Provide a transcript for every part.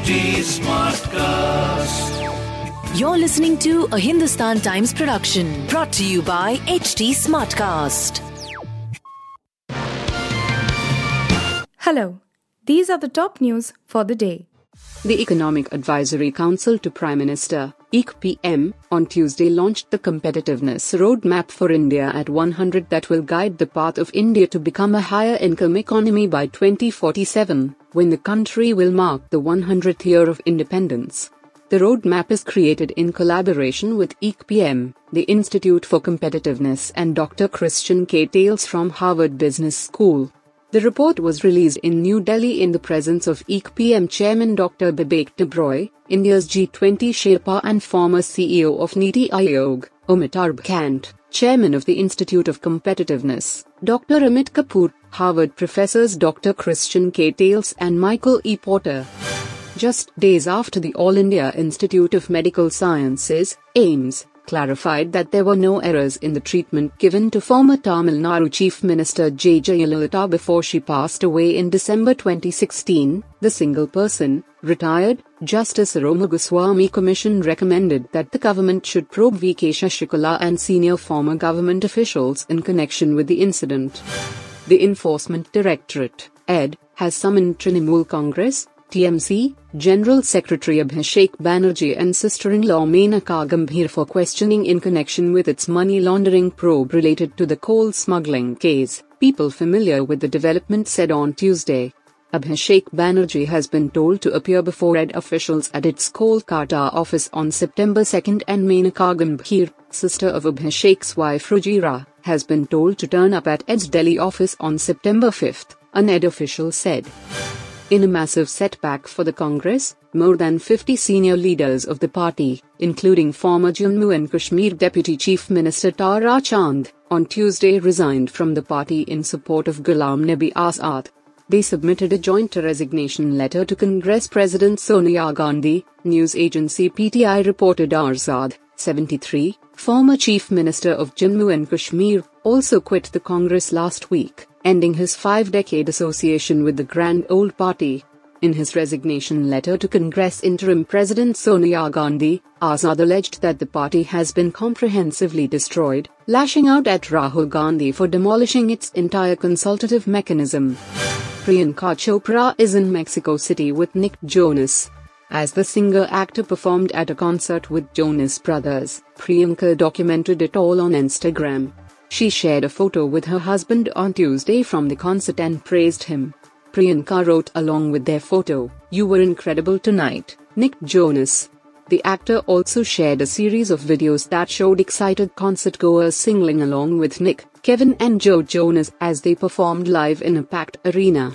HT Smartcast. You're listening to a Hindustan Times production brought to you by HT Smartcast. Hello, these are the top news for the day. The Economic Advisory Council to Prime Minister, ECPM, on Tuesday launched the Competitiveness Roadmap for India at 100 that will guide the path of India to become a higher income economy by 2047, when the country will mark the 100th year of independence. The roadmap is created in collaboration with ECPM, the Institute for Competitiveness, and Dr. Christian Ketels from Harvard Business School. The report was released in New Delhi in the presence of ECPM Chairman Dr. Bibek Debroy, India's G20 Sherpa and former CEO of Niti Aayog, Amitabh Kant, Chairman of the Institute of Competitiveness, Dr. Amit Kapoor, Harvard professors Dr. Christian Ketels and Michael E. Porter. Just days after the All India Institute of Medical Sciences, AIIMS, clarified that there were no errors in the treatment given to former Tamil Nadu Chief Minister J. Jayalalitha before she passed away in December 2016, the single person, retired, Justice Ramaswamy Commission recommended that the government should probe V.K. Sasikala and senior former government officials in connection with the incident. The Enforcement Directorate, ED, has summoned Trinamool Congress, TMC, General Secretary Abhishek Banerjee and sister-in-law Menaka Gambhir for questioning in connection with its money laundering probe related to the coal smuggling case, people familiar with the development said on Tuesday. Abhishek Banerjee has been told to appear before ED officials at its Kolkata office on September 2 and Menaka Gambhir, sister of Abhishek's wife Rujira, has been told to turn up at ED's Delhi office on September 5, an ED official said. In a massive setback for the Congress, more than 50 senior leaders of the party, including former Jammu and Kashmir Deputy Chief Minister Tara Chand, on Tuesday resigned from the party in support of Ghulam Nabi Azad. They submitted a joint resignation letter to Congress President Sonia Gandhi, news agency PTI reported Azad, 73, former Chief Minister of Jammu and Kashmir, also quit the Congress last week ending his five decade association with the Grand Old Party. In his resignation letter to Congress interim President Sonia Gandhi, Azad alleged that the party has been comprehensively destroyed, lashing out at Rahul Gandhi for demolishing its entire consultative mechanism. Priyanka Chopra is in Mexico City with Nick Jonas. As the singer actor performed at a concert with Jonas Brothers, Priyanka documented it all on Instagram. She shared a photo with her husband on Tuesday from the concert and praised him. Priyanka wrote along with their photo, You were incredible tonight, Nick Jonas. The actor also shared a series of videos that showed excited concert goers singing along with Nick, Kevin, and Joe Jonas as they performed live in a packed arena.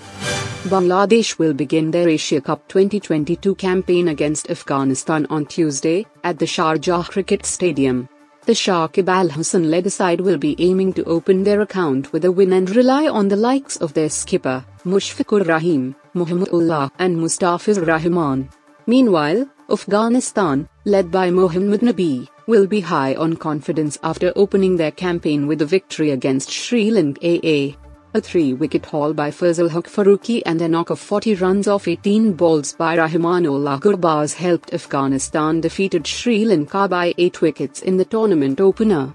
Bangladesh will begin their Asia Cup 2022 campaign against Afghanistan on Tuesday at the Sharjah Cricket Stadium. The Shakib Al Hasan led side will be aiming to open their account with a win and rely on the likes of their skipper, Mushfiqur Rahim, Mahmudullah, and Mustafiz Rahman. Meanwhile, Afghanistan, led by Mohammad Nabi, will be high on confidence after opening their campaign with a victory against Sri Lanka. A three-wicket haul by Fazalhaq Farooqi and a knock of 40 runs off 18 balls by Rahmanullah Gurbaz helped Afghanistan defeated Sri Lanka by 8 wickets in the tournament opener.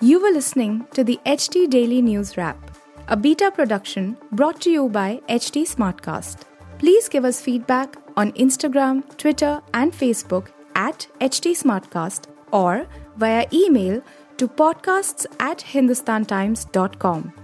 You were listening to the HT Daily News Wrap, a beta production brought to you by HT Smartcast. Please give us feedback on Instagram, Twitter, and Facebook at HT Smartcast or via email to podcasts at hindustantimes.com.